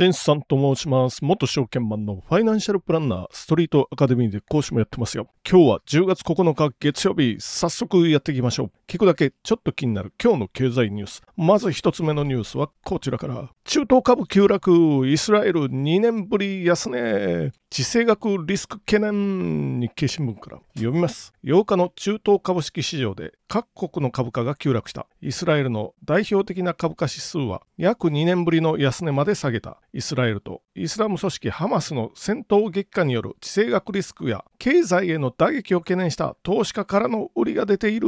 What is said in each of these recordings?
センスさんと申します。元証券マンのファイナンシャルプランナー、ストリートアカデミーで講師もやってますよ。今日は10月9日月曜日、早速やっていきましょう。聞くだけちょっと気になる今日の経済ニュース。まず一つ目のニュースはこちらから。中東株急落、イスラエル2年ぶり安値。地政学リスク懸念日経新聞から読みます。8日の中東株式市場で各国の株価が急落した。イスラエルの代表的な株価指数は約2年ぶりの安値まで下げた。イスラエルとイスラム組織ハマスの戦闘激化による地政学リスクや経済への打撃を懸念した投資家からの売りが出ている。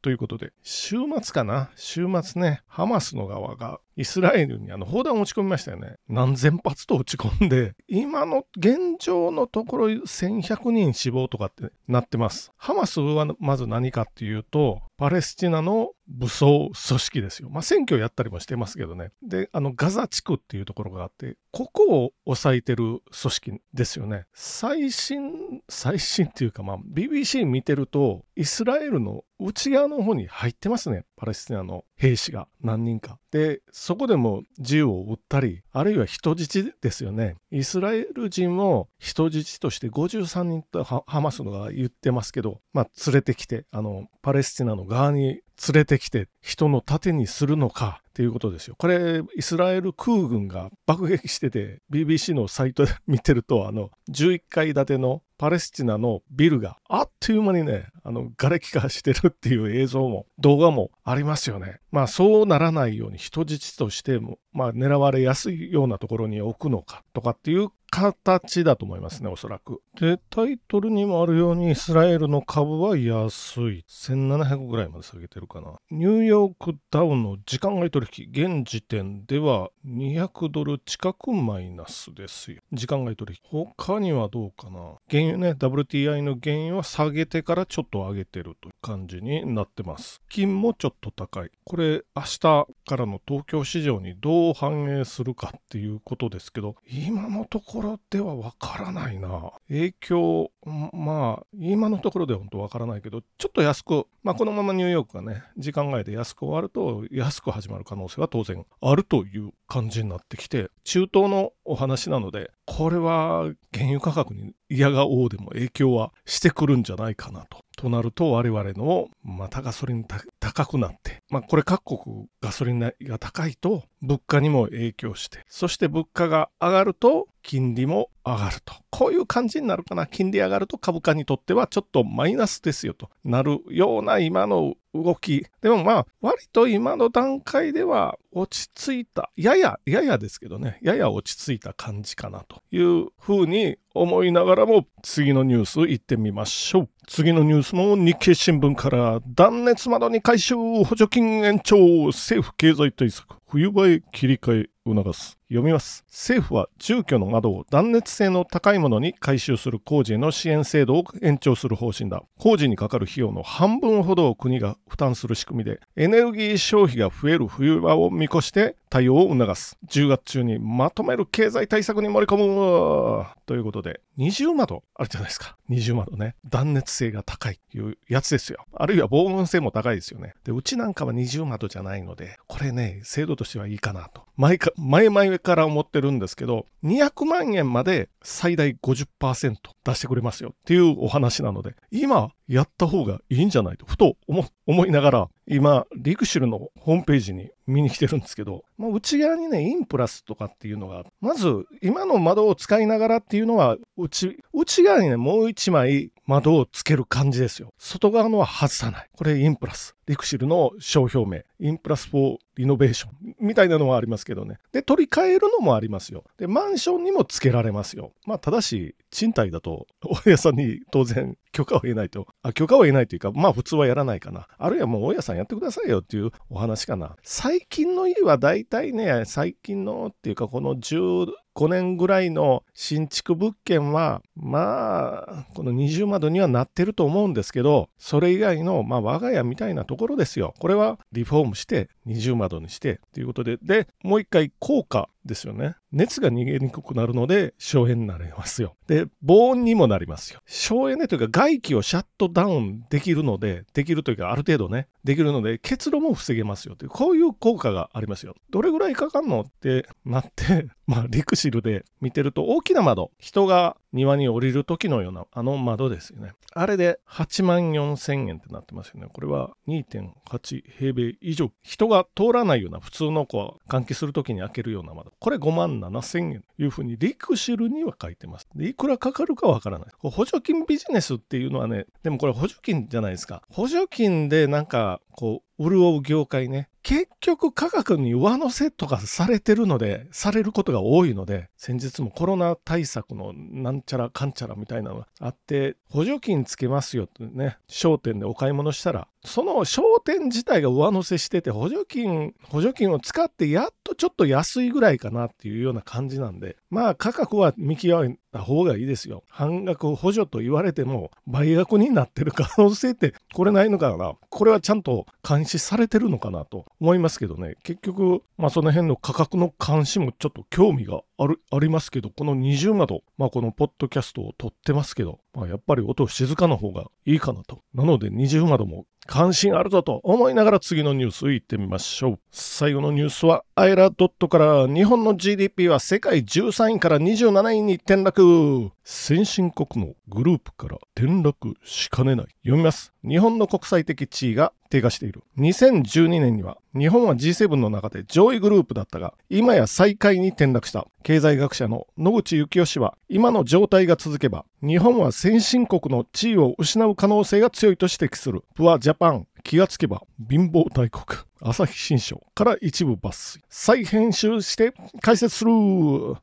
ということで、週末かな？週末ね、ハマスの側がイスラエルにあの砲弾を落ち込みましたよね。何千発と落ち込んで、今の現状のところ1100人死亡とかってなってます。ハマスはまず何かっていうと、パレスチナの武装組織ですよ。まあ選挙やったりもしてますけどね。で、あのガザ地区っていうところがあって、ここを抑えてる組織ですよね。最新、最新っていうかまあ BBC 見てると、イスラエルの内側の方に入ってますね。パレスチナの兵士が何人か。で、そこでも銃を撃ったり、あるいは人質ですよね。イスラエル人を人質として53人とハマスのが言ってますけど、まあ連れてきて、あの、パレスチナの側に連れてきて人の盾にするのかっていうことですよ。これ、イスラエル空軍が爆撃してて、BBC のサイトで見てると、あの、11階建てのパレスチナのビルがあっという間にね、あの、瓦礫化してるっていう映像も、動画もありますよね。まあ、そうならないように人質としても、まあ、狙われやすいようなところに置くのかとかっていう形だと思いますね、おそらく。で、タイトルにもあるように、イスラエルの株は安い。1700ぐらいまで下げてるかな。ニューヨークダウンの時間外取引、現時点では200ドル近くマイナスですよ。時間外取引。他にはどうかな。原油ね、WTI の原油は下げてからちょっと上げてるという感じになってます。金もちょっと高い。これ、明日からの東京市場にどう反映するかっていうことですけど、今のところではわからないな。影響、まあ、今のところでは本当わからないけど、ちょっと安く、まあ、このままニューヨークがね、時間外で安く終わると、安く始まる可能性は当然あるという感じになってきて、中東のお話なので、これは原油価格に嫌がおうでも影響はしてくるんじゃないかなと。となると我々のまたガソリン高くなって、まあこれ各国ガソリンが高いと物価にも影響して、そして物価が上がると金利も上がると。こういう感じになるかな。金利上がると株価にとってはちょっとマイナスですよとなるような今の動き。でもまあ割と今の段階では落ち着いた、やや、ややですけどね、やや落ち着いた感じかなというふうに思いながらも次のニュース行ってみましょう。次のニュースも日経新聞から断熱窓に回収補助金延長政府経済対策冬場へ切り替え促す読みます。政府は住居の窓を断熱性の高いものに改修する工事への支援制度を延長する方針だ。工事にかかる費用の半分ほどを国が負担する仕組みでエネルギー消費が増える冬場を見越して対応を促す。10月中にまとめる経済対策に盛り込むということで二重窓あるじゃないですか。二重窓ね。断熱性が高いというやつですよ。あるいは防音性も高いですよね。でうちなんかは二重窓じゃないのでこれね制度としてはいいかなと。前か前々から思ってるんですけど200万円まで最大50%出してくれますよっていうお話なので今やった方がいいんじゃないとふと思いながら今リクシルのホームページに見に来てるんですけど、まあ、内側にねインプラスとかっていうのがまず今の窓を使いながらっていうのは内内側にねもう一枚窓をつける感じですよ。外側のは外さない。これインプラス。リクシルの商標名。インプラスフォーリノベーション。みたいなのはありますけどね。で取り替えるのもありますよ。でマンションにもつけられますよ。まあただし賃貸だと大家さんに当然許可を得ないと。あ許可を得ないというかまあ普通はやらないかな。あるいはもう大家さんやってくださいよっていうお話かな。最近の家は大体ね最近のっていうかこの10 5年ぐらいの新築物件はまあこの二重窓にはなってると思うんですけどそれ以外のまあ我が家みたいなところですよ。これはリフォームして二重窓にしてということで。でもう一回効果ですよね。熱が逃げにくくなるので省エネになりますよ。で、防音にもなりますよ。省エネというか外気をシャットダウンできるので、できるというかある程度ね、できるので結露も防げますよという、こういう効果がありますよ。どれぐらいかかんのってなって、まあ、リクシルで見てると大きな窓、人が庭に降りる時のようなあの窓ですよね。あれで8万4千円ってなってますよね。これは2.8平米以上。人が通らないような普通のこう換気する時に開けるような窓。これ5万7千円というふうにリクシルには書いてます。でいくらかかるかわからない。補助金ビジネスっていうのはね、でもこれ補助金じゃないですか。補助金でなんかこう潤う業界ね。結局価格に上乗せとかされてるので、されることが多いので、先日もコロナ対策のなんちゃらかんちゃらみたいなのがあって、補助金つけますよってね、商店でお買い物したら、その商店自体が上乗せしてて、補助金、補助金を使ってやっとちょっと安いぐらいかなっていうような感じなんで、まあ価格は見極めた方がいいですよ。半額補助と言われても、倍額になってる可能性ってこれないのかなこれはちゃんと監視されてるのかなと思いますけどね。結局、まあその辺の価格の監視もちょっと興味がある、ありますけど、この二重窓、まあこのポッドキャストを撮ってますけど、まあやっぱり音静かな方がいいかなと。なので二重窓も関心あるぞと思いながら次のニュース行ってみましょう。最後のニュースは、アイラドットから日本の GDP は世界13位から27位に転落。先進国のグループから転落しかねない。読みます。日本の国際的地位が低下している。2012年には日本は G7 の中で上位グループだったが、今や最下位に転落した。経済学者の野口幸雄氏は、今の状態が続けば、日本は先進国の地位を失う可能性が強いと指摘する。プアジャパン気がつけば貧乏大国朝日新書から一部抜粋。再編集して解説する。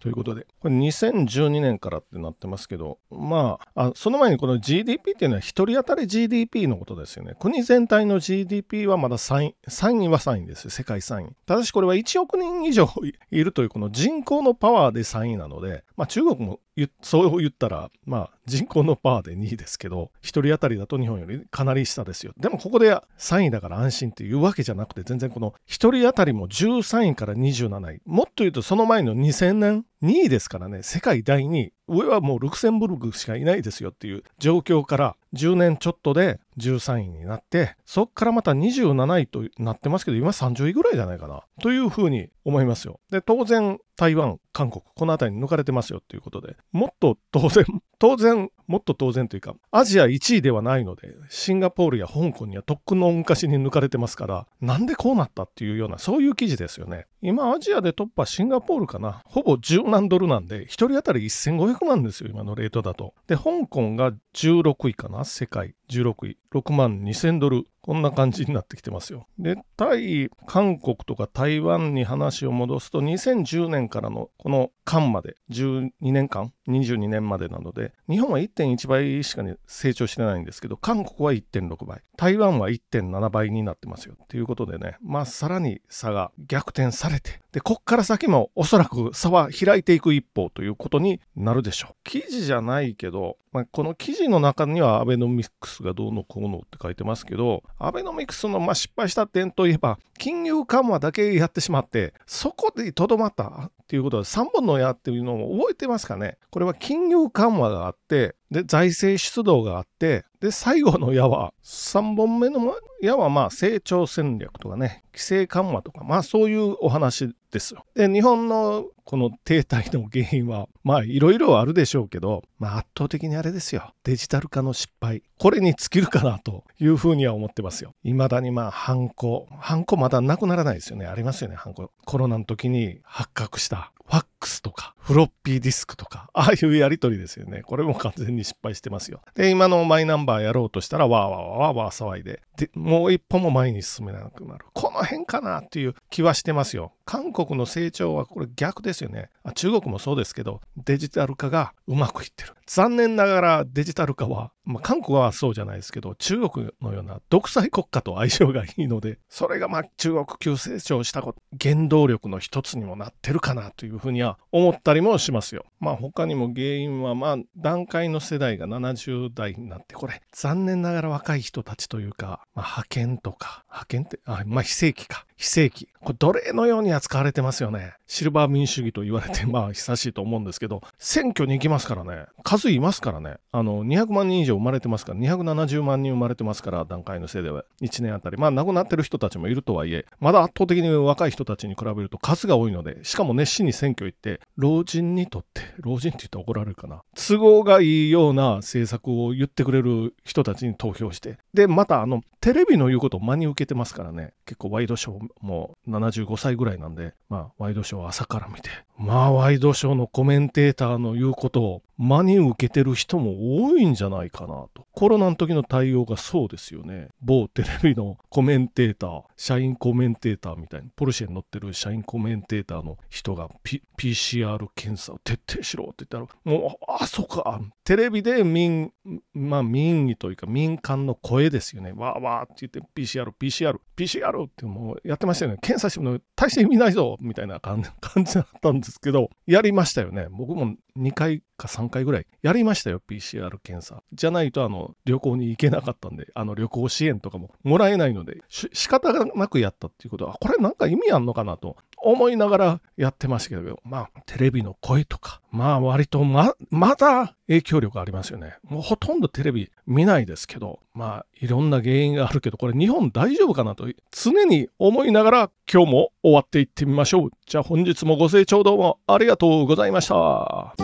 ということでこれ2012年からってなってますけどまああその前にこの GDP っていうのは1人当たり GDP のことですよね。国全体の GDP はまだ3位3位は3位です世界3位ただしこれは1億人以上 いるというこの人口のパワーで3位なのでまあ中国もそう言ったら、まあ、人口のパワーで2位ですけど、1人当たりだと日本よりかなり下ですよ。でもここで3位だから安心っていうわけじゃなくて、全然この1人当たりも13位から27位。もっと言うとその前の2000年2位ですからね、世界第2位。上はもうルクセンブルクしかいないですよっていう状況から10年ちょっとで13位になって、そっからまた27位となってますけど、今30位ぐらいじゃないかな。というふうに思いますよ。で、当然、台湾、韓国、この辺りに抜かれてますよっていうことで、もっと当然、当然、もっと当然というか、アジア1位ではないので、シンガポールや香港にはとっくの昔に抜かれてますから、なんでこうなったっていうような、そういう記事ですよね。今、アジアでトップはシンガポールかな。ほぼ10万ドルなんで、1人当たり1500万ですよ、今のレートだと。で、香港が16位かな、世界。16位。6万2000ドル。こんな感じになってきてますよ。で、タイ、韓国とか台湾に話を戻すと、2010年からのこの間まで、12年間、22年までなので、日本は1.1倍しか、ね、成長してないんですけど、韓国は1.6倍、台湾は1.7倍になってますよ。ということでね、まあ、さらに差が逆転されて、で、こっから先もおそらく差は開いていく一方ということになるでしょう。記事じゃないけど、まあ、この記事の中にはアベノミクスがどうのこうのって書いてますけど、アベノミクスのまあ失敗した点といえば、金融緩和だけやってしまって、そこでとどまったっていうことは3本の矢っていうのを覚えてますかね？これは金融緩和があって、で、財政出動があって、で、最後の矢は、3本目の矢はまあ成長戦略とかね、規制緩和とか、まあそういうお話ですよ。で、日本のこの停滞の原因は、まあいろいろあるでしょうけど、まあ圧倒的にあれですよ。デジタル化の失敗。これに尽きるかなというふうには思ってますよ。いまだにまあハンコ。ハンコまだなくならないですよね。ありますよね、ハンコ。コロナの時に発覚したファックスとか、フロッピーディスクとか、ああいうやり取りですよね。これも完全に失敗してますよ。で、今のマイナンバーやろうとしたら、わーわーわーわー騒いで、で、もう一歩も前に進めなくなる。この辺かなっていう気はしてますよ。韓国の成長はこれ逆ですよね。あ中国もそうですけど、デジタル化がうまくいってる。残念ながらデジタル化は、まあ、韓国はそうじゃないですけど、中国のような独裁国家と相性がいいので、それがまあ中国急成長したこと、原動力の一つにもなってるかなというふうには思ったりもしますよ。まあ他にも原因は、まあ段階の世代が70代になって、これ残念ながら若い人たちというか、まあ、派遣とか、派遣って、あ、まあ非正規か。非正規。これ奴隷のように扱われてますよね。シルバー民主主義と言われて、まあ久しいと思うんですけど、選挙に行きますからね。数いますからね。あの、200万人以上生まれてますから、270万人生まれてますから、段階のせいでは1年あたり。まあ亡くなってる人たちもいるとはいえ、まだ圧倒的に若い人たちに比べると数が多いので、しかも熱心に選挙行って、って老人にとって、老人って言ったら怒られるかな。都合がいいような政策を言ってくれる人たちに投票して、で、またあの、テレビの言うことを真に受けてますからね。結構ワイドショーも75歳ぐらいなんで、まあ、ワイドショー朝から見て、まあ、ワイドショーのコメンテーターの言うことを真に受けてる人も多いんじゃないかなと。コロナの時の対応がそうですよね。某テレビのコメンテーター、社員コメンテーターみたいに、ポルシェに乗ってる社員コメンテーターの人が、PCR PCR 検査を徹底しろって言ったら、もう、あ、そっか、テレビで民、まあ民意というか民間の声ですよね。わーわーって言って PCR、PCR、PCR ってもうやってましたよね。検査しても大して意味ないぞみたいな 感じだったんですけど、やりましたよね。僕も2回か3回ぐらいやりましたよ、PCR 検査。じゃないと、あの、旅行に行けなかったんで、あの、旅行支援とかももらえないので、仕方がなくやったっていうことは、これなんか意味あんのかなと思いながらやってましたけど、まあ、テレビの声とか、まあ、割とま、まだ影響力ありますよね。もうほとんどテレビ見ないですけど、まあ、いろんな原因があるけど、これ日本大丈夫かなと常に思いながら今日も終わっていってみましょう。じゃあ本日もご清聴どうもありがとうございました。